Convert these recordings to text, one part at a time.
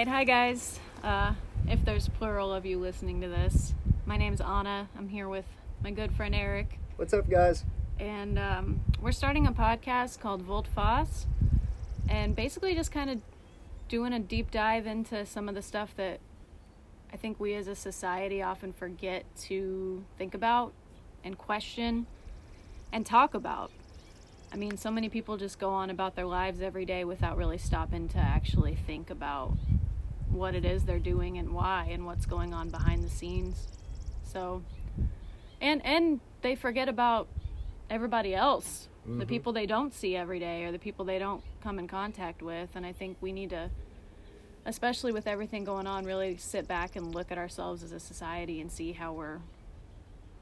right, hi guys. Uh, if there's plural of you listening to this, my name's Anna. I'm here with my good friend Eric, What's up, guys? and um, we're starting a podcast called Volt Foss, and basically just kind of doing a deep dive into some of the stuff that I think we as a society often forget to think about and question and talk about. I mean, so many people just go on about their lives every day without really stopping to actually think about what it is they're doing and why and what's going on behind the scenes. So, and and they forget about everybody else, the Mhm. people they don't see every day or the people they don't come in contact with. And I think we need to, especially with everything going on, really sit back and look at ourselves as a society and see how we're,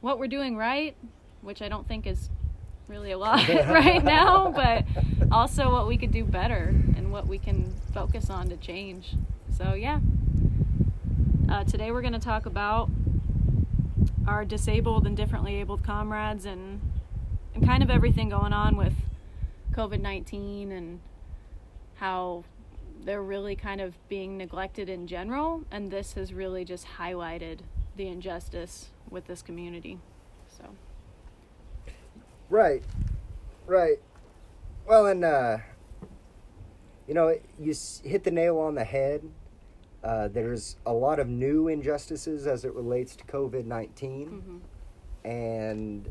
what we're doing right, which I don't think is really a lot right now, but also what we could do better and what we can focus on to change. So, yeah. Uh, today we're going to talk about our disabled and differently abled comrades and, and kind of everything going on with COVID 19 and how they're really kind of being neglected in general. And this has really just highlighted the injustice with this community. So, Right, right. Well, and uh, you know, you hit the nail on the head. Uh, there's a lot of new injustices as it relates to COVID 19. mhm. And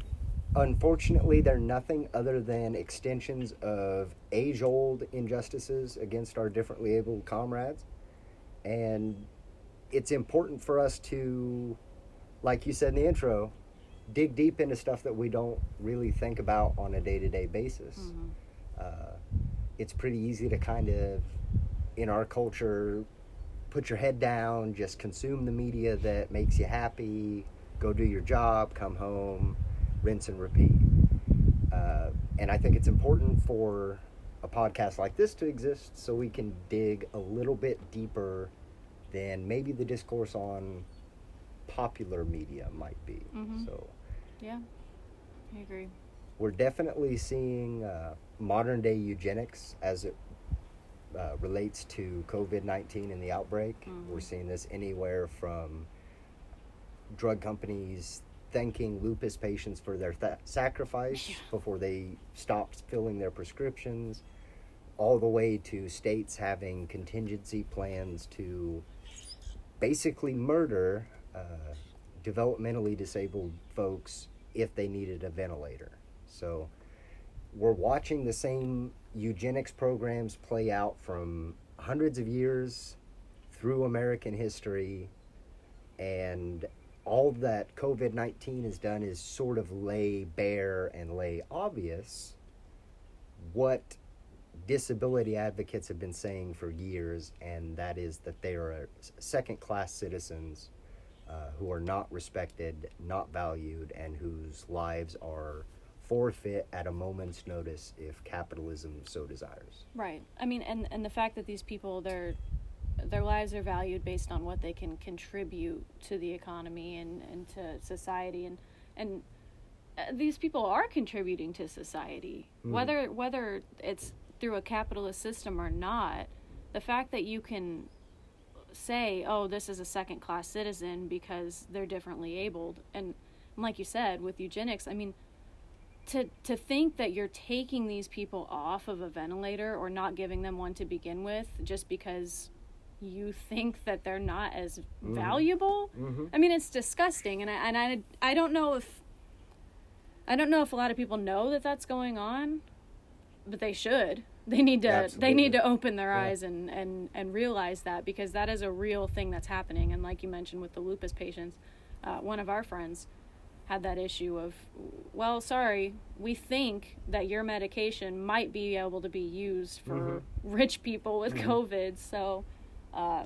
unfortunately, they're nothing other than extensions of age old injustices against our differently abled comrades. And it's important for us to, like you said in the intro, dig deep into stuff that we don't really think about on a day to day basis. Mhm. Uh, it's pretty easy to kind of, in our culture, put your head down, just consume the media that makes you happy, go do your job, come home, rinse and repeat. Uh, and I think it's important for a podcast like this to exist so we can dig a little bit deeper than maybe the discourse on popular media might be. Mhm. So Yeah, I agree. we're definitely seeing uh, modern day eugenics as it uh, relates to COVID 19 and the outbreak. Mhm. We're seeing this anywhere from drug companies thanking lupus patients for their th- sacrifice Yeah. before they stopped filling their prescriptions, all the way to states having contingency plans to basically murder uh, developmentally disabled folks if they needed a ventilator. So we're watching the same eugenics programs play out from hundreds of years through American history. And all that COVID 19 has done is sort of lay bare and lay obvious what disability advocates have been saying for years, and that is that they are second class citizens uh, who are not respected, not valued, and whose lives are forfeit at a moment's notice if capitalism so desires. Right. I mean, and and the fact that these people their their lives are valued based on what they can contribute to the economy and and to society and and uh, these people are contributing to society Mhm. whether whether it's through a capitalist system or not the fact that you can say oh this is a second class citizen because they're differently abled and, and like you said with eugenics i mean to to think that you're taking these people off of a ventilator or not giving them one to begin with just because you think that they're not as Mhm. valuable Mm-hmm. I mean, it's disgusting, and I and I I don't know if I don't know if a lot of people know that that's going on, but they should. They need to they need to open their Yeah. eyes and and and realize that because that is a real thing that's happening. And like you mentioned with the lupus patients, uh, one of our friends had that issue of, well, sorry, we think that your medication might be able to be used for Mhm. rich people with Mhm. COVID, so. Uh,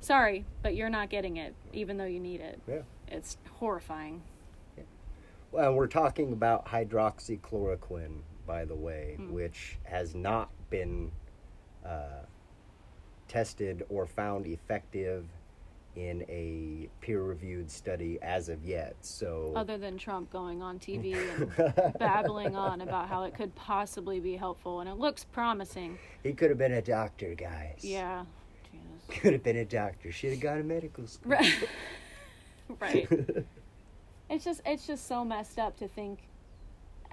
sorry, but you're not getting it, even though you need it. Yeah. It's horrifying. Well, we're talking about hydroxychloroquine, by the way, Mm. which has not been uh, tested or found effective in a peer-reviewed study as of yet. So, Other than Trump going on TV and babbling on about how it could possibly be helpful, and it looks promising. he could have been a doctor, guys. Yeah. Jesus. Could have been a doctor. Should have gone to medical school. Right. right. It's just it's just so messed up to think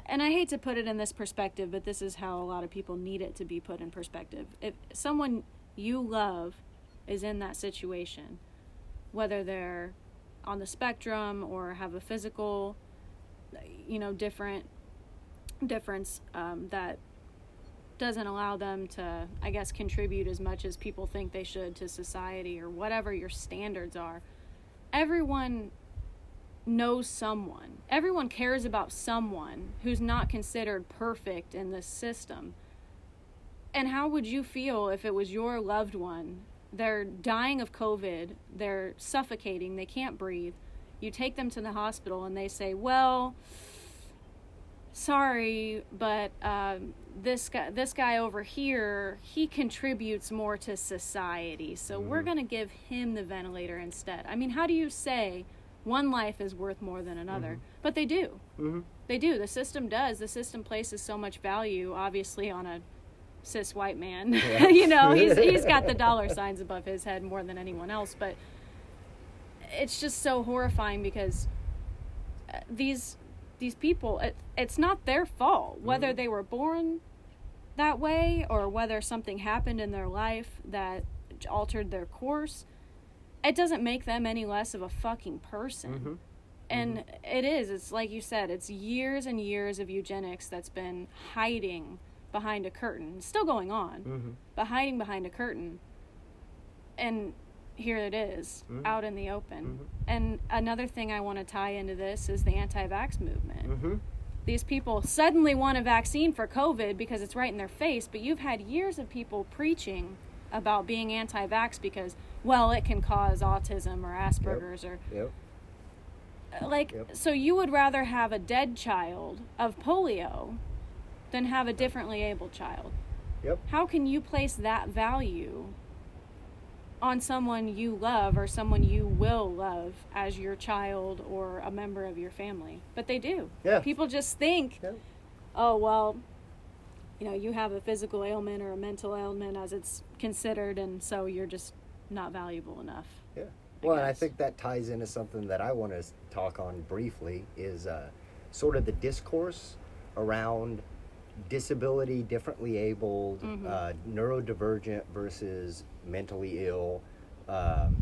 and I hate to put it in this perspective, but this is how a lot of people need it to be put in perspective. If someone you love is in that situation, whether they're on the spectrum or have a physical, you know, different difference um, that doesn't allow them to, I guess, contribute as much as people think they should to society or whatever your standards are. Everyone knows someone. Everyone cares about someone who's not considered perfect in this system. And how would you feel if it was your loved one? They're dying of COVID, they're suffocating, they can't breathe. You take them to the hospital and they say, Well, sorry, but um, this guy, this guy over here, he contributes more to society, so mm-hmm. we're going to give him the ventilator instead. I mean, how do you say one life is worth more than another. Mm-hmm. But they do. Mm-hmm. They do. The system does. The system places so much value, obviously, on a cis white man. Yeah. you know, he's he's got the dollar signs above his head more than anyone else. But it's just so horrifying because uh, these these people, it, it's not their fault whether mm-hmm. they were born that way or whether something happened in their life that altered their course it doesn't make them any less of a fucking person. Mm-hmm. And mm-hmm. It is. It's like you said, it's years and years of eugenics that's been hiding behind a curtain. It's still going on, mm-hmm. but hiding behind a curtain. And here it is, mm-hmm. out in the open. Mm-hmm. And another thing I want to tie into this is the anti vax movement. Mm-hmm. These people suddenly want a vaccine for COVID because it's right in their face, but you've had years of people preaching about being anti vax because well, it can cause autism or Asperger's yep. or. Yep. Like, yep. so you would rather have a dead child of polio than have a differently able child. Yep. How can you place that value on someone you love or someone you will love as your child or a member of your family? But they do. Yeah. People just think, yep. oh, well, you know, you have a physical ailment or a mental ailment as it's considered, and so you're just not valuable enough. Yeah. Well, I and I think that ties into something that I want to talk on briefly is uh, sort of the discourse around disability, differently abled, mm-hmm. uh, neurodivergent versus mentally ill. Um,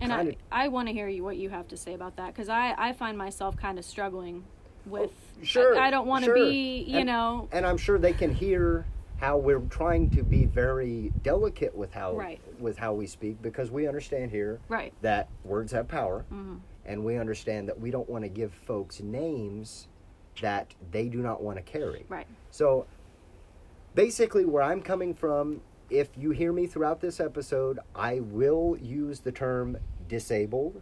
and I, I want to hear you what you have to say about that because I, I find myself kind of struggling with. Oh, sure. I, I don't want to sure. be, you and, know. And I'm sure they can hear how we're trying to be very delicate with how right. with how we speak because we understand here right. that words have power mm-hmm. and we understand that we don't want to give folks names that they do not want to carry right so basically where i'm coming from if you hear me throughout this episode i will use the term disabled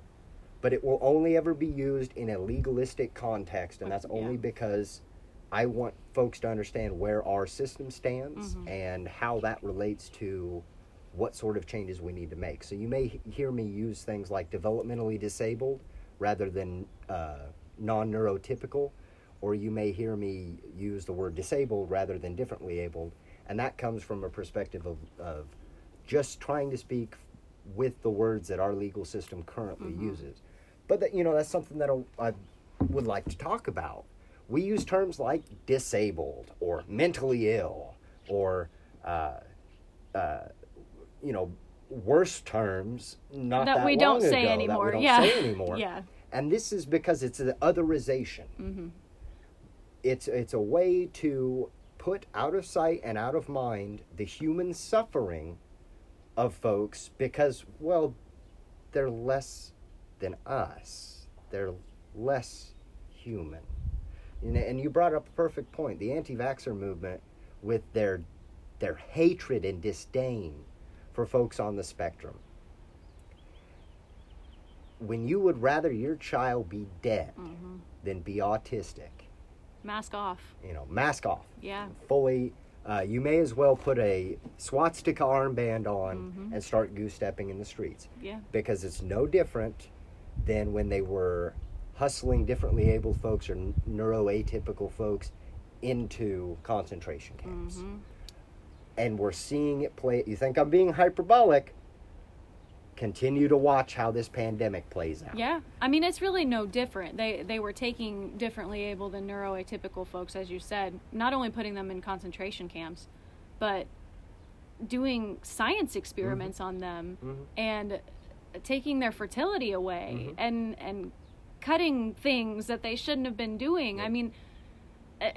but it will only ever be used in a legalistic context and that's only yeah. because I want folks to understand where our system stands mm-hmm. and how that relates to what sort of changes we need to make. So you may hear me use things like developmentally disabled rather than uh, non neurotypical, or you may hear me use the word disabled rather than differently abled. And that comes from a perspective of, of just trying to speak with the words that our legal system currently mm-hmm. uses. But that, you know, that's something that I would like to talk about we use terms like disabled or mentally ill or uh, uh, you know worse terms not that, that we don't say ago, anymore. Don't yeah. say anymore. yeah. And this is because it's an otherization. Mm-hmm. It's it's a way to put out of sight and out of mind the human suffering of folks because well they're less than us. They're less human. And you brought up a perfect point. The anti-vaxxer movement, with their their hatred and disdain for folks on the spectrum. When you would rather your child be dead mm-hmm. than be autistic, mask off. You know, mask off. Yeah. Fully. Uh, you may as well put a swastika armband on mm-hmm. and start goose stepping in the streets. Yeah. Because it's no different than when they were hustling differently abled folks or neuroatypical folks into concentration camps. Mm-hmm. And we're seeing it play. You think I'm being hyperbolic? Continue to watch how this pandemic plays out. Yeah, I mean it's really no different. They they were taking differently able than neuroatypical folks, as you said, not only putting them in concentration camps, but doing science experiments on them Mhm. and taking their fertility away Mhm. and and cutting things that they shouldn't have been doing. I mean, uh,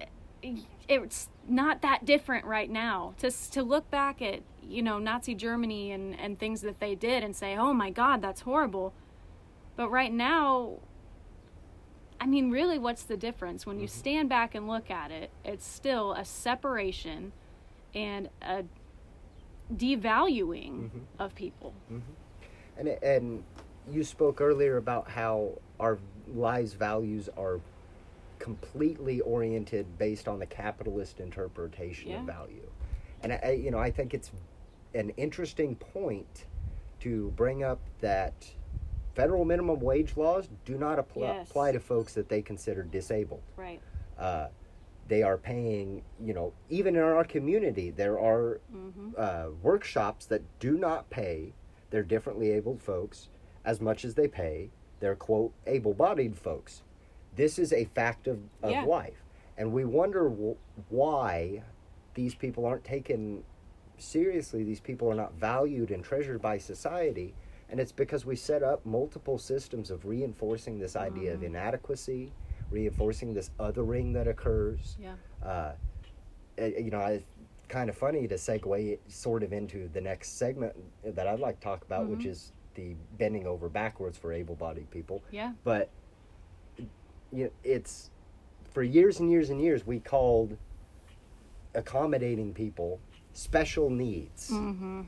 it's not that different right now. To to look back at you know Nazi Germany and and things that they did and say, oh my God, that's horrible. But right now, I mean, really, what's the difference when you Mhm. stand back and look at it? It's still a separation and a devaluing Mhm. of people. And and you spoke earlier about how our lives values are completely oriented based on the capitalist interpretation of value. And I- you know, I think it's an interesting point to bring up that federal minimum wage laws do not apply, Yes. apply to folks that they consider disabled. Right. Uh, they are paying, you know, even in our community, there are hmm uh, workshops that do not pay their differently abled folks as much as they pay their quote able bodied folks. This is a fact of, of Yeah. life. And we wonder w- why these people aren't taken seriously. These people are not valued and treasured by society. And it's because we set up multiple systems of reinforcing this idea of Mhm. inadequacy, reinforcing this othering that occurs Yeah. uh, uh, you know, it's kind of funny to segue sort of into the next segment that I'd like to talk about, which Mhm. is the bending over backwards for able-bodied people. Yeah. But you know, it's for years and years and years we called accommodating people special needs hmm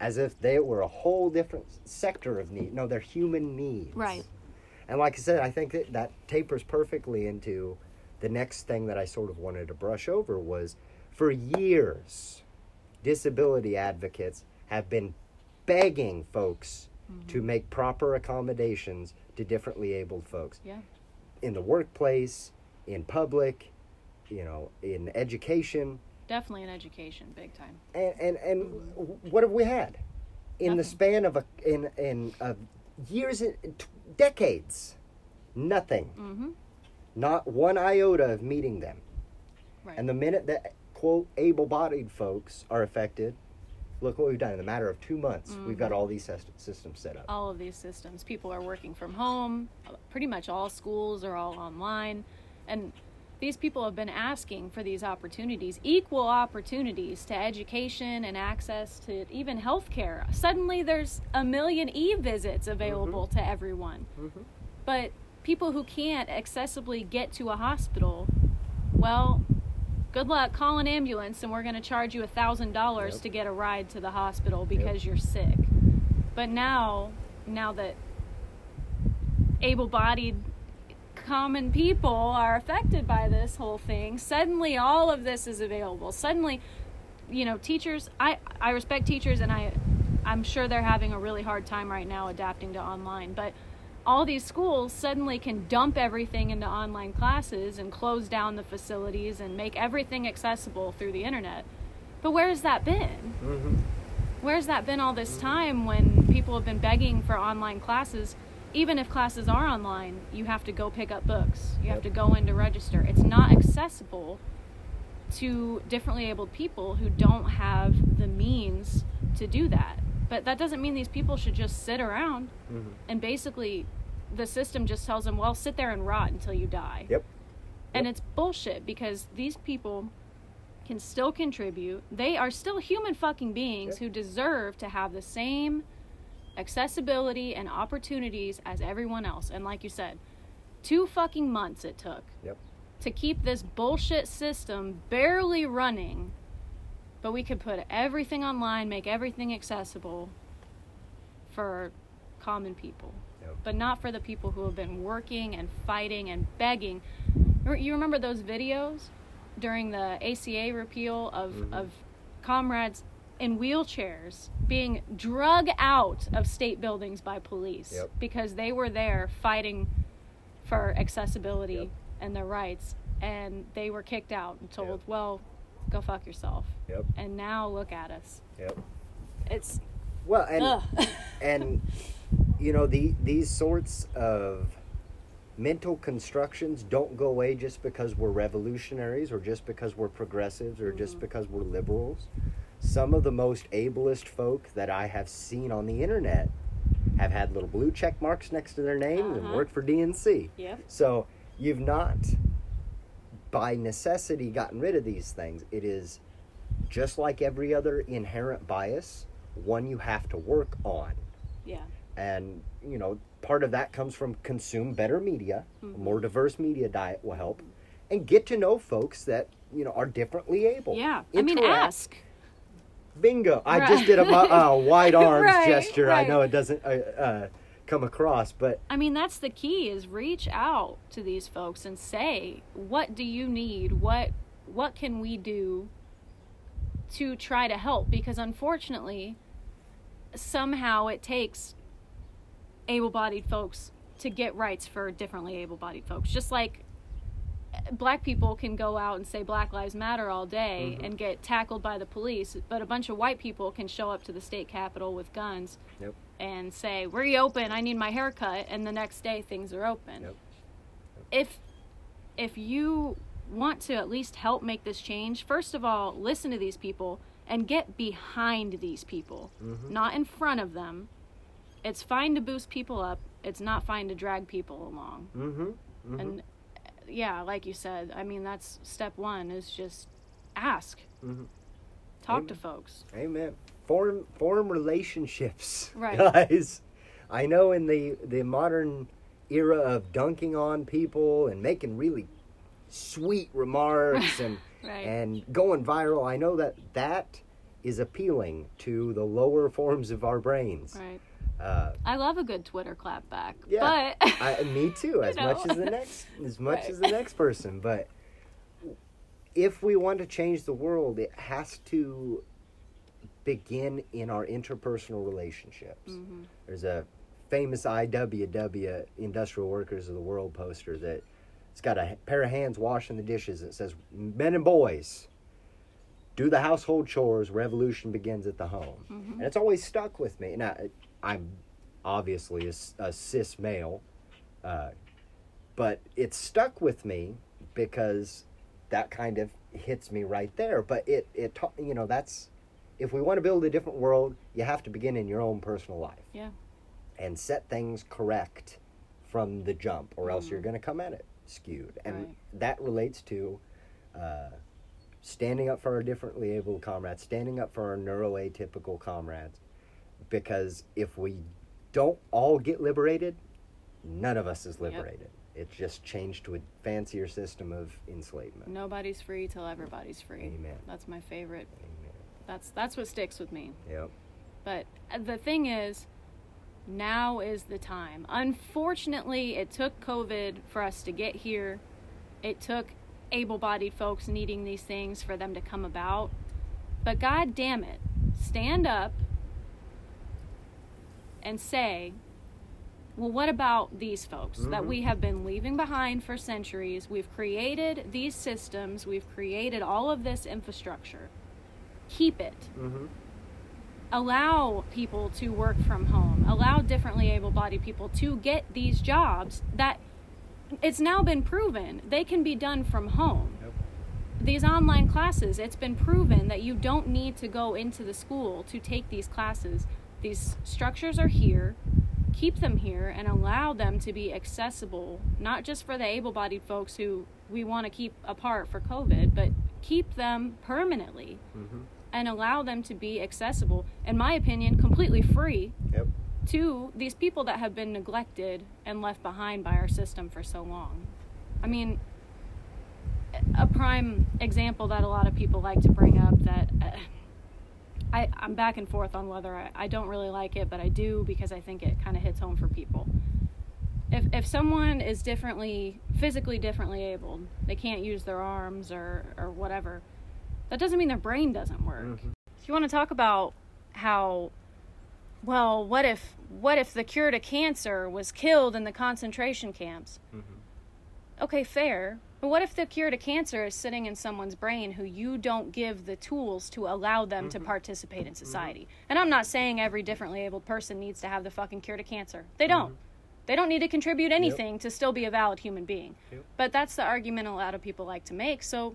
as if they were a whole different sector of need. No, they're human needs. Right. And like I said, I think that, that tapers perfectly into the next thing that I sort of wanted to brush over was for years, disability advocates have been begging folks to make proper accommodations to differently abled folks Yeah. in the workplace, in public, you know, in education. Definitely in education, big time. And and, and what have we had in the span of a in in of years, and t- decades? Nothing. hmm Not one iota of meeting them. Right. And the minute that quote able-bodied folks are affected, look what we've done in a matter of two months. We've got all these systems set up. all of these systems. People are working from home. Pretty much all schools are all online. And these people have been asking for these opportunities, equal opportunities to education and access to even healthcare. Suddenly there's a million e visits available to everyone. Mhm. But people who can't accessibly get to a hospital, well, good luck. Call an ambulance, and we're going to charge you a thousand dollars Yep. to get a ride to the hospital because you're sick. But now, now that able-bodied common people are affected by this whole thing, suddenly all of this is available. Suddenly, you know, teachers. I I respect teachers, and I I'm sure they're having a really hard time right now adapting to online, but all these schools suddenly can dump everything into online classes and close down the facilities and make everything accessible through the internet. But where's that been? Mhm. Where's that been all this time when people have been begging for online classes? Even if classes are online, you have to go pick up books. You have to go in to register. It's not accessible to differently abled people who don't have the means to do that. But that doesn't mean these people should just sit around Mhm. and basically the system just tells them, well, sit there and rot until you die. Yep. And Yep. it's bullshit because these people can still contribute. They are still human fucking beings Yep. who deserve to have the same accessibility and opportunities as everyone else. And like you said, two fucking months it took Yep. to keep this bullshit system barely running. But we could put everything online, make everything accessible for common people Yep. but not for the people who have been working and fighting and begging. You remember those videos during the ACA repeal of, Mhm. of comrades in wheelchairs being drug out of state buildings by police Yep. because they were there fighting for accessibility Yep. and their rights and they were kicked out and told, Yep. well, go fuck yourself. Yep. And now look at us. Yep. It's Well, and and you know the these sorts of mental constructions don't go away just because we're revolutionaries or just because we're progressives or just mm-hmm. because we're liberals. Some of the most ableist folk that I have seen on the internet have had little blue check marks next to their name and Uh-huh. worked for DNC. Yep. So you've not, by necessity, gotten rid of these things. It is just like every other inherent bias, one you have to work on. Yeah. And, you know, part of that comes from consume better media. A Mhm. more diverse media diet will help. And get to know folks that, you know, are differently able. Yeah. I mean, ask. Bingo. I Right. just did a uh, wide arms Right, gesture. I know it doesn't uh, uh, come across, but I mean, that's the key is reach out to these folks and say, what do you need? What what can we do to try to help? Because unfortunately, somehow it takes able-bodied folks to get rights for differently able-bodied folks. Just like black people can go out and say Black Lives Matter all day Mhm. and get tackled by the police, but a bunch of white people can show up to the state capitol with guns Yep. and say, "Where you open? I need my haircut," and the next day things are open. Yep. If if you want to at least help make this change, first of all, listen to these people and get behind these people, Mhm. not in front of them. It's fine to boost people up. It's not fine to drag people along. mm-hmm. mm-hmm. And yeah, like you said, I mean that's step 1 is just ask. Mhm. Talk to folks. Amen. Form form relationships, Right. guys. I know in the the modern era of dunking on people and making really sweet remarks and Right. and going viral, I know that that is appealing to the lower forms of our brains. Right. Uh, I love a good Twitter clap back. Yeah, But I, me too, as know. much as the next, as much Right. as the next person. But if we want to change the world, it has to begin in our interpersonal relationships. Mhm. There's a famous IWW Industrial Workers of the World poster that it's got a pair of hands washing the dishes. It says, "Men and boys." Do the household chores. Revolution begins at the home, Mhm. and it's always stuck with me. Now, I'm obviously a cis male, uh, but it stuck with me because that kind of hits me right there. But it, it, ta- you know, that's if we want to build a different world, you have to begin in your own personal life yeah. and set things correct from the jump, or else you're going to come at it skewed. And Right. that relates to uh, standing up for our differently able comrades, standing up for our neuroatypical comrades. Because if we don't all get liberated, none of us is liberated. It's just changed to a fancier system of enslavement. Nobody's free till everybody's free. Amen. That's my favorite. Amen. That's that's what sticks with me. Yep. But uh, the thing is, now is the time. Unfortunately, it took COVID for us to get here. It took able-bodied folks needing these things for them to come about. But god damn it, stand up and say, well, what about these folks that Mhm. we have been leaving behind for centuries? We've created these systems, we've created all of this infrastructure. Keep it Mm-hmm. allow people to work from home, allow differently able bodied people to get these jobs that it's now been proven they can be done from home. Yep. These online classes, it's been proven that you don't need to go into the school to take these classes. These structures are here. Keep them here and allow them to be accessible, not just for the able bodied folks who we want to keep apart for COVID, but keep them permanently Mm-hmm. and allow them to be accessible, in my opinion, completely free Yep. to these people that have been neglected and left behind by our system for so long. I mean, a prime example that a lot of people like to bring up that uh, I, I'm back and forth on whether I, I don't really like it, but I do because I think it kind of hits home for people. If, if someone is differently, physically differently abled, they can't use their arms or, or whatever, that doesn't mean their brain doesn't work. Mhm. If you want to talk about how well, what if what if the cure to cancer was killed in the concentration camps? Mhm. okay, fair. But what if the cure to cancer is sitting in someone's brain who you don't give the tools to allow them to mm-hmm. participate in mm-hmm. society? And I'm not saying every differently abled person needs to have the fucking cure to cancer. They mm-hmm. don't. They don't need to contribute anything to still be a valid human being. Yep. But that's the argument a lot of people like to make. So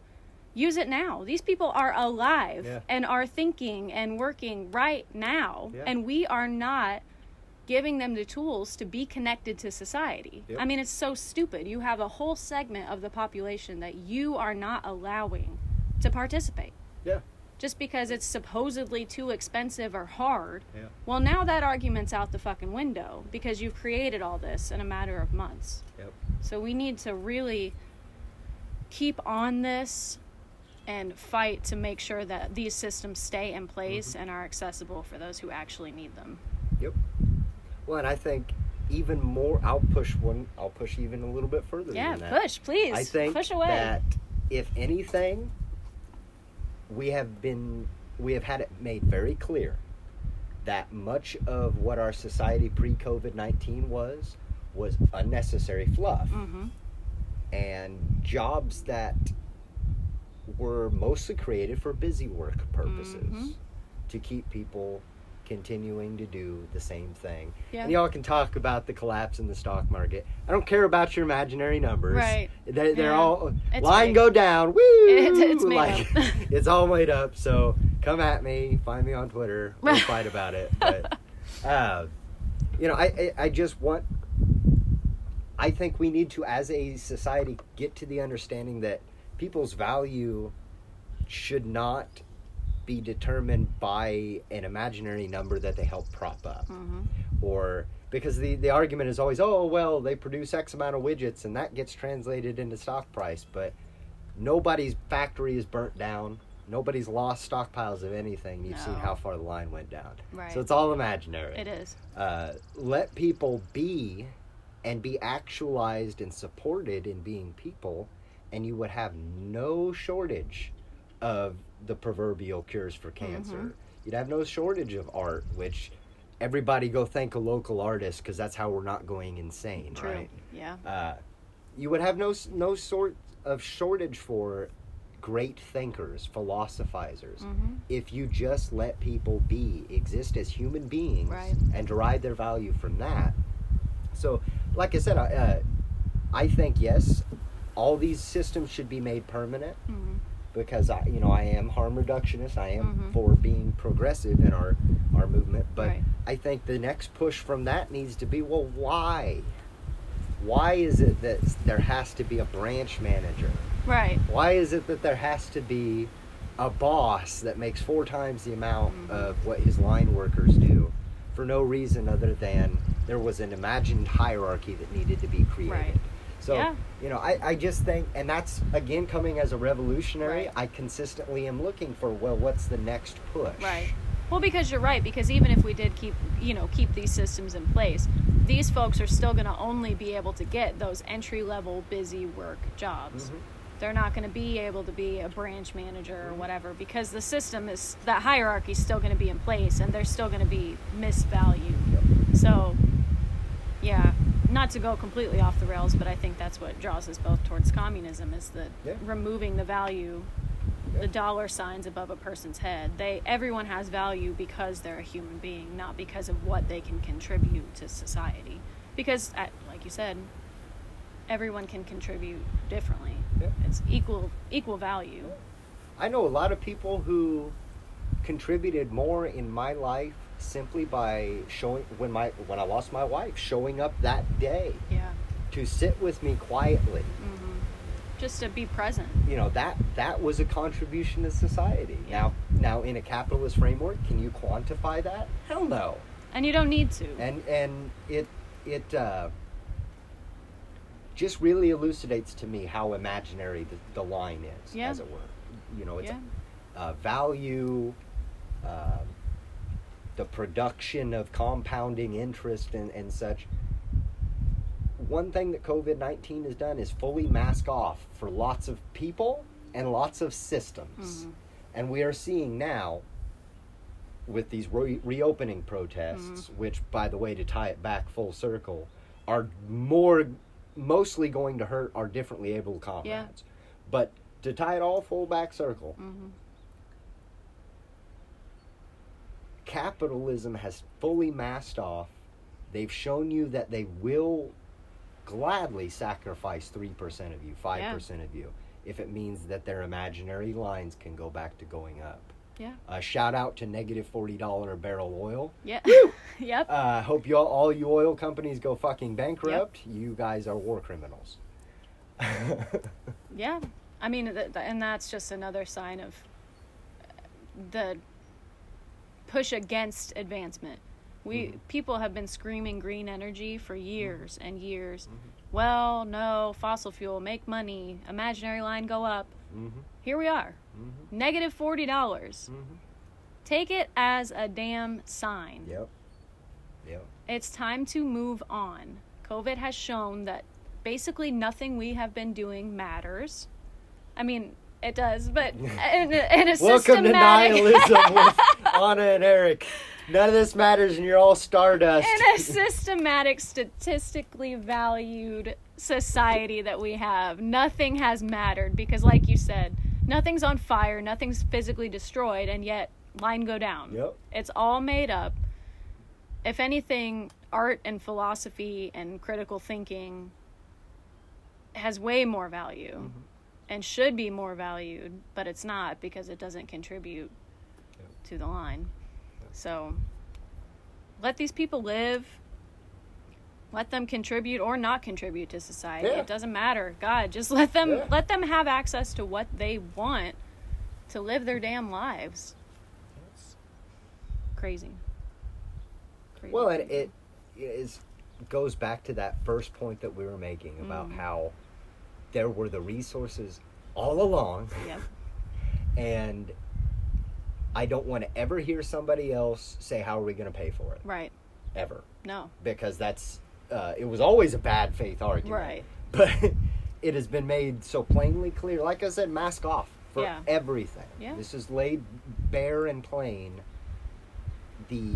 use it now. These people are alive Yeah. and are thinking and working right now. Yeah. And we are not giving them the tools to be connected to society. Yep. I mean, it's so stupid. You have a whole segment of the population that you are not allowing to participate Yeah. just because it's supposedly too expensive or hard. Yeah. Well, now that argument's out the fucking window because you've created all this in a matter of months. Yep. So we need to really keep on this and fight to make sure that these systems stay in place mm-hmm. and are accessible for those who actually need them. Yep. Well, and I think even more. I'll push one. I'll push even a little bit further. Yeah, than that. push, please. I think push away. that if anything, we have been we have had it made very clear that much of what our society pre COVID nineteen was was unnecessary fluff hmm and jobs that were mostly created for busy work purposes Mhm. to keep people continuing to do the same thing. Yeah. And y'all can talk about the collapse in the stock market. I don't care about your imaginary numbers. Right. They, they're Yeah. all It's line fake. go down. Woo! It- it's made like, up. it's all made up. So come at me. Find me on Twitter. We'll fight about it. But uh, you know, I, I I just want. I think we need to, as a society, get to the understanding that people's value should not be determined by an imaginary number that they help prop up. Hmm or because the, the argument is always oh well they produce x amount of widgets and that gets translated into stock price but nobody's factory is burnt down. Nobody's lost stockpiles of anything. You've seen how far the line went down. Right. so it's all imaginary. It is. uh, let people be and be actualized and supported in being people and you would have no shortage of the proverbial cures for cancer Mhm. you'd have no shortage of art which everybody go thank a local artist because that's how we're not going insane True. right Yeah. uh, you would have no no sort of shortage for great thinkers philosophizers hmm if you just let people be, exist as human beings, Right. and derive their value from that. So, like I said, I, uh, I think yes, all these systems should be made permanent hmm because I, you know, I am harm reductionist. I am Mhm. for being progressive in our our movement, but Right. I think the next push from that needs to be, well, why? Why is it that there has to be a branch manager? Right. Why is it that there has to be a boss that makes four times the amount Mhm. of what his line workers do for no reason other than there was an imagined hierarchy that needed to be created? Right. So, Yeah. you know, I, I just think, and that's again coming as a revolutionary, Right. I consistently am looking for, well, what's the next push? Right. Well, because you're right. Because even if we did keep, you know, keep these systems in place, these folks are still going to only be able to get those entry level busy work jobs. Mhm. They're not going to be able to be a branch manager or whatever because the system is that hierarchy is still going to be in place and they're still going to be misvalued. Yep. So, yeah, not to go completely off the rails, but I think that's what draws us both towards communism is that Yeah. removing the value, the dollar signs above a person's head. They everyone has value because they're a human being, not because of what they can contribute to society. Because, at, like you said, everyone can contribute differently. Yeah. It's equal equal value. I know a lot of people who contributed more in my life simply by showing when my when I lost my wife, showing up that day Yeah. to sit with me quietly. hmm Just to be present. You know that that was a contribution to society. Yeah. Now, now in a capitalist framework, can you quantify that? Hell no. And you don't need to. And and it it uh, just really elucidates to me how imaginary the, the line is, Yeah. as it were. You know, it's yeah. uh, value, um, the production of compounding interest and, and such. One thing that COVID 19 has done is fully mask off for lots of people and lots of systems. Mhm. And we are seeing now with these re- reopening protests, Mm-hmm. which, by the way, to tie it back full circle, are more mostly going to hurt our differently able comrades. But to tie it all full back circle, hmm capitalism has fully masked off. They've shown you that they will gladly sacrifice 3% of you, 5% of you, if it means that their imaginary lines can go back to going up. Yeah. Uh, shout out to negative $40 a barrel oil. Yeah. yep. Uh, hope you all, all you oil companies go fucking bankrupt. You guys are war criminals. Yeah, I mean, th- th- and that's just another sign of the push against advancement. We Mhm. people have been screaming green energy for years and years. Mhm. Well, no, fossil fuel, make money, imaginary line go up. hmm Here we are, hmm negative forty dollars. Take it as a damn sign. Yep. Yep. It's time to move on. COVID has shown that basically nothing we have been doing matters. I mean, it does, but in, a- in a Welcome to systematic nihilism with Anna and Eric. None of this matters, and you're all stardust. in a systematic, statistically valued society that we have, nothing has mattered because, like you said, nothing's on fire, nothing's physically destroyed, and yet line go down. Yep. It's all made up. If anything, art and philosophy and critical thinking has way more value Mhm. And should be more valued, but it's not because it doesn't contribute Yep. to the line. Yep. So let these people live. Let them contribute or not contribute to society. Yeah. It doesn't matter. God, just let them Yeah. let them have access to what they want to live their damn lives. Crazy. Crazy. Well, and it is goes back to that first point that we were making about Mm. how there were the resources all along, Yep. and I don't want to ever hear somebody else say, "How are we going to pay for it?" Right. Ever, No. because that's uh, it was always a bad faith argument, Right. But it has been made so plainly clear. Like I said, mask off for Yeah. everything. Yeah. This is laid bare and plain. The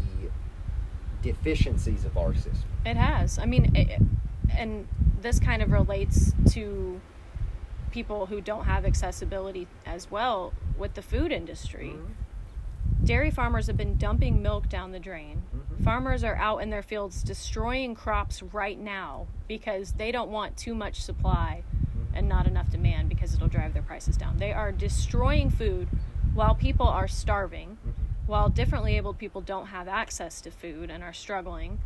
deficiencies of our system. It has. I mean, it, and this kind of relates to people who don't have accessibility as well with the food industry. Mm-hmm. Dairy farmers have been dumping milk down the drain. Mhm. Farmers are out in their fields destroying crops right now because they don't want too much supply mm-hmm. and not enough demand because it'll drive their prices down. They are destroying food while people are starving, mm-hmm. while differently abled people don't have access to food and are struggling.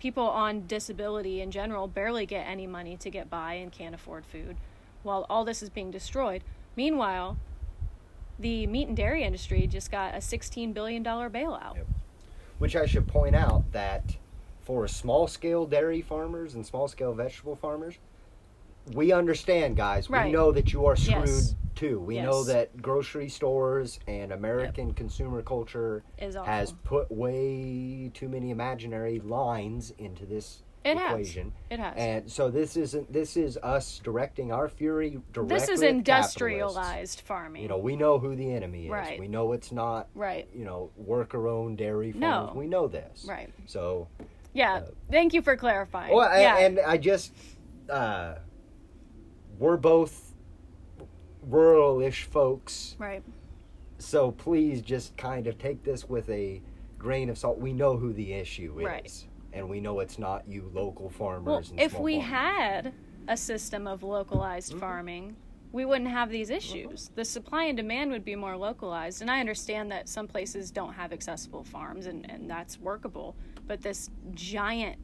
People on disability in general barely get any money to get by and can't afford food while all this is being destroyed. Meanwhile, the meat and dairy industry just got a $16 billion bailout. Yep. Which I should point out that for small scale dairy farmers and small scale vegetable farmers, we understand, guys. We know that you are screwed Yes. too. We know that grocery stores and American consumer culture has put way too many imaginary lines into this It has. equation. It has. And so this isn't this is us directing our fury directly this is industrialized farming. You know, we know who the enemy is. Right. We know it's not right. you know, worker owned dairy farms. No. We know this. Right. So, Yeah. Uh, Thank you for clarifying. well, I- yeah. and I just, uh, we're both rural-ish folks, right. so please just kind of take this with a grain of salt. We know who the issue is, Right. and we know it's not you local farmers. Well, if we farmers. had a system of localized Mhm. farming, we wouldn't have these issues. The supply and demand would be more localized. And I understand that some places don't have accessible farms, and, and that's workable. But this giant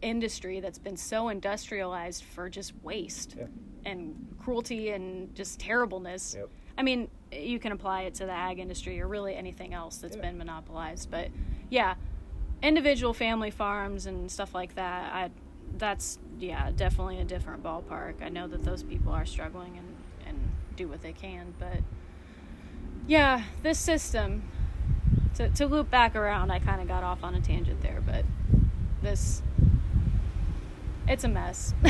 industry that's been so industrialized for just waste Yep. And cruelty and just terribleness. Yep. I mean, you can apply it to the ag industry or really anything else that's Yeah. been monopolized. But yeah, individual family farms and stuff like that, I that's yeah, definitely a different ballpark. I know that those people are struggling and and do what they can, but yeah, this system to to loop back around, I kind of got off on a tangent there, but this it's a mess.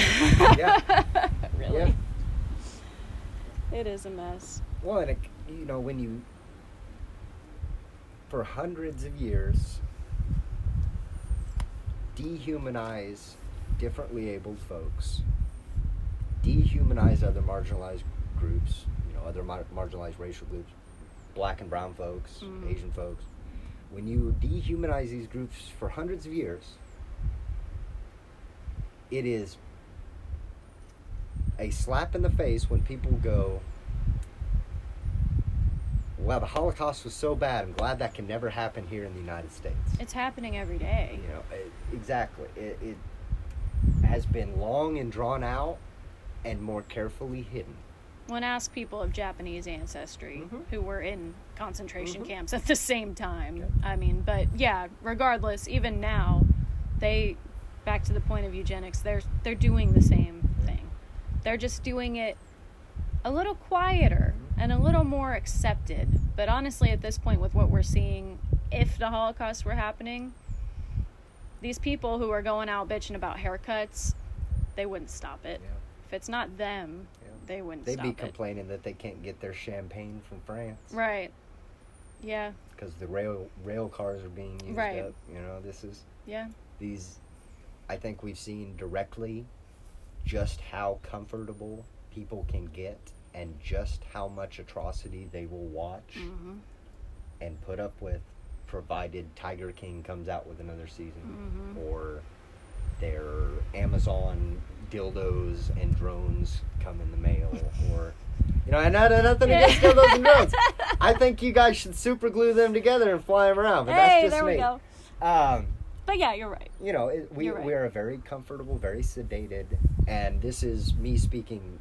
Yeah. really. It is a mess. Well, and it, you know, when you, for hundreds of years, dehumanize differently abled folks, dehumanize other marginalized groups, you know, other mar- marginalized racial groups, black and brown folks, Mhm. Asian folks. When you dehumanize these groups for hundreds of years, it is a slap in the face when people go, Wow, the Holocaust was so bad. I'm glad that can never happen here in the United States. It's happening every day. You know, it, exactly. It, it has been long and drawn out and more carefully hidden. When asked people of Japanese ancestry Mhm. who were in concentration Mhm. camps at the same time. I mean, but yeah, regardless, even now, they back to the point of eugenics, they're they're doing the same thing. They're just doing it a little quieter and a little more accepted. But honestly, at this point, with what we're seeing, if the Holocaust were happening, these people who are going out bitching about haircuts, they wouldn't stop it. If it's not them, Yeah. they wouldn't They'd be it. complaining that they can't get their champagne from France Right. Yeah. because the rail rail cars are being used Right. up. You know, this is Yeah. these. I think we've seen directly just how comfortable people can get and just how much atrocity they will watch hmm and put up with provided Tiger King comes out with another season Mhm. or their Amazon dildos and drones come in the mail or you know, and I know nothing against dildos and drones. I think you guys should super glue them together and fly them around, but Hey, that's just there me. we go. Um, But yeah, you're right. you know, it, we right. we are very comfortable, very sedated, and this is me speaking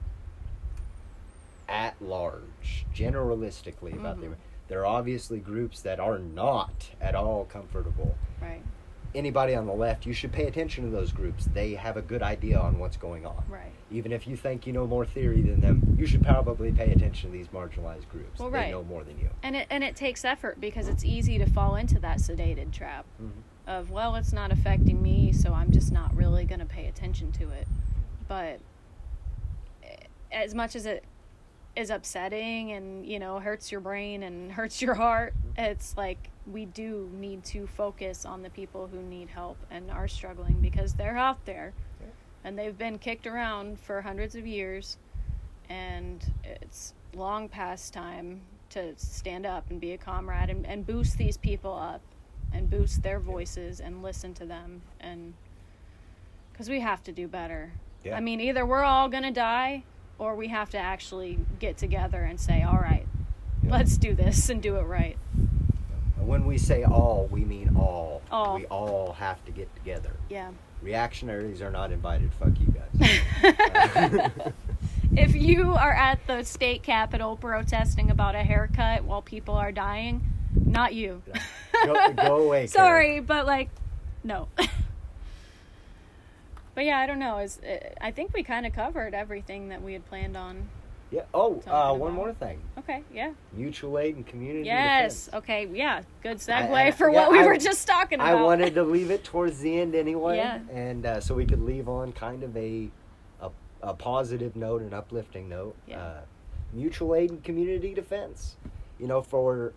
at large, generalistically about Mhm. the. There are obviously groups that are not at all comfortable. Right. Anybody on the left, you should pay attention to those groups. They have a good idea on what's going on. Right. Even if you think you know more theory than them, you should probably pay attention to these marginalized groups. Well, right. they know more than you. And it and it takes effort because it's easy to fall into that sedated trap Mhm. Of well, it's not affecting me, so I'm just not really going to pay attention to it. But eh, as much as it is upsetting and you know hurts your brain and hurts your heart, it's like we do need to focus on the people who need help and are struggling because they're out there Yeah. and they've been kicked around for hundreds of years and it's long past time to stand up and be a comrade and, and boost these people up and boost their voices and listen to them and because we have to do better Yeah. i mean either we're all gonna die or we have to actually get together and say all right Yeah. let's do this and do it right When we say all, we mean all. All. We all have to get together. yeah Reactionaries are not invited. Fuck you guys. if you are at the state capitol protesting about a haircut while people are dying not you Go- go away, sorry but like no but yeah i don't know is i think we kind of covered everything that we had planned on Yeah. Oh, uh, one more thing. okay yeah Mutual aid and community. yes defense. okay yeah good segue I- for yeah, what we I- were just talking about. I wanted to leave it towards the end anyway, Yeah. and uh, so we could leave on kind of a a, a positive note, an uplifting note. Yeah. Uh, mutual aid and community defense. You know, for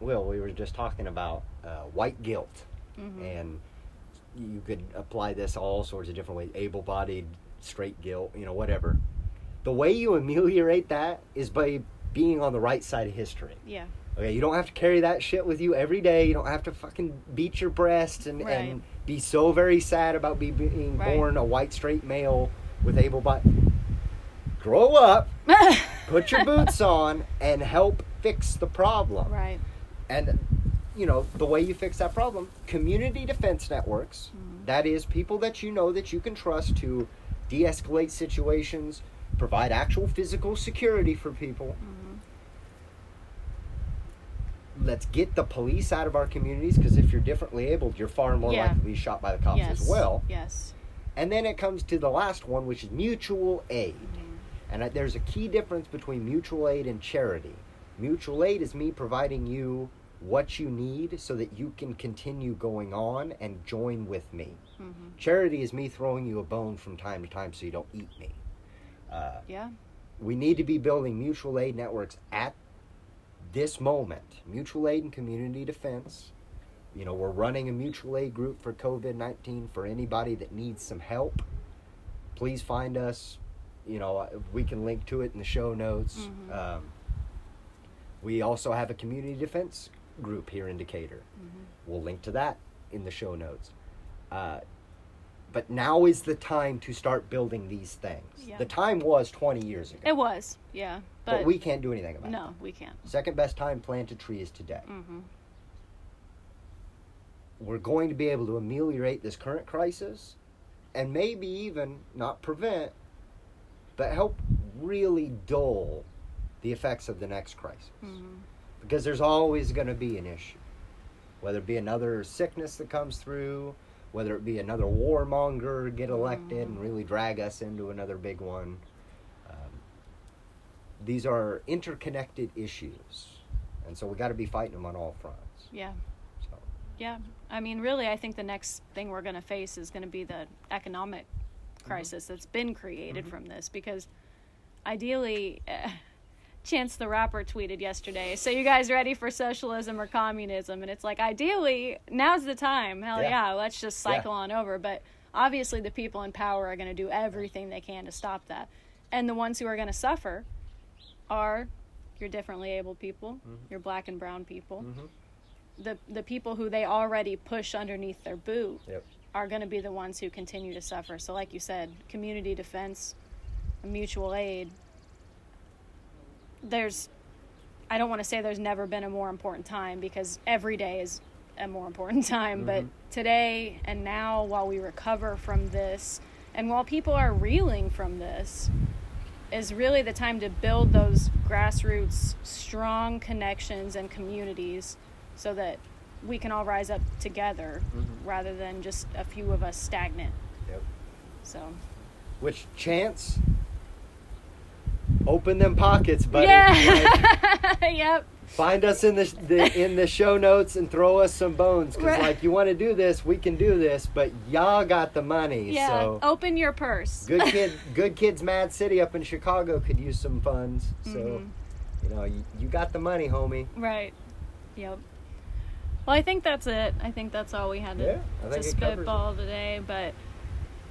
Will, we were just talking about uh, white guilt, Mhm. and you could apply this all sorts of different ways. Able-bodied, straight guilt, you know, whatever. The way you ameliorate that is by being on the right side of history. yeah Okay, you don't have to carry that shit with you every day. You don't have to fucking beat your breast and, Right. and be so very sad about be, being Right. born a white straight male with able body. Grow up, put your boots on, and help fix the problem. right And you know the way you fix that problem: community defense networks. Mhm. That is people that you know that you can trust to de-escalate situations, provide actual physical security for people Mhm. let's get the police out of our communities because if you're differently abled, you're far more Yeah. likely to be shot by the cops yes as well. yes And then it comes to the last one, which is mutual aid. Mhm. And there's a key difference between mutual aid and charity. Mutual aid is me providing you what you need so that you can continue going on and join with me. Mhm. Charity is me throwing you a bone from time to time so you don't eat me. Uh, yeah we need to be building mutual aid networks at this moment. Mutual aid and community defense you know, we're running a mutual aid group for COVID 19 for anybody that needs some help. Please find us. You know, we can link to it in the show notes. Mhm. Um, we also have a community defense group here in Decatur. Mhm. We'll link to that in the show notes. Uh, but now is the time to start building these things. Yeah. The time was 20 years ago. It was, yeah, but, but, we can't do anything about it. no, we can't. Second best time plant a tree is today. hmm We're going to be able to ameliorate this current crisis and maybe even not prevent, but help really dull the effects of the next crisis. hmm Because there's always going to be an issue. Whether it be another sickness that comes through, whether it be another warmonger get elected and really drag us into another big one. Um, these are interconnected issues. And so we got to be fighting them on all fronts. Yeah, So. yeah. I mean, really, I think the next thing we're going to face is going to be the economic crisis that's been created Mhm. from this because ideally. Chance the Rapper tweeted yesterday. So you guys ready for socialism or communism? And it's like ideally now's the time. Hell Yeah. yeah, let's just cycle on over. But obviously the people in power are going to do everything they can to stop that. And the ones who are going to suffer are your differently abled people, Mhm. your black and brown people, Mhm. the the people who they already push underneath their boot Yep. are going to be the ones who continue to suffer. So like you said, community defense, mutual aid. There's I don't want to say there's never been a more important time because every day is a more important time, but Mhm. today and now while we recover from this and while people are reeling from this is really the time to build those grassroots strong connections and communities so that we can all rise up together Mhm. rather than just a few of us stagnant. Yep. So, Which chance? Open them pockets, buddy. Like, yeah, yep, find us in the, the in the show notes and throw us some bones because Right. like you want to do this, we can do this, but y'all got the money. yeah. So Open your purse. good kid, good kids, Mad City up in Chicago could use some funds. So Mhm. you know you, you got the money, homie. Right. Yep. Well, I think that's it. I think that's all we had to, Yeah, I to think it covers spitball today. But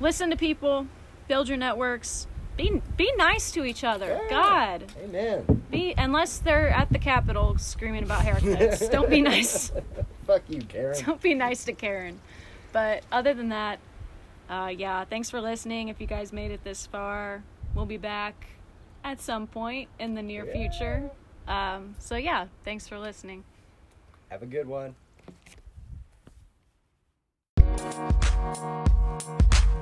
listen to people, build your networks, be be nice to each other. Yeah. God, Amen. be unless they're at the Capitol screaming about haircuts. don't be nice. Fuck you, Karen. don't be nice to Karen. But other than that, uh, yeah, thanks for listening. If you guys made it this far, we'll be back at some point in the near Yeah. future. Um, so yeah, thanks for listening. Have a good one.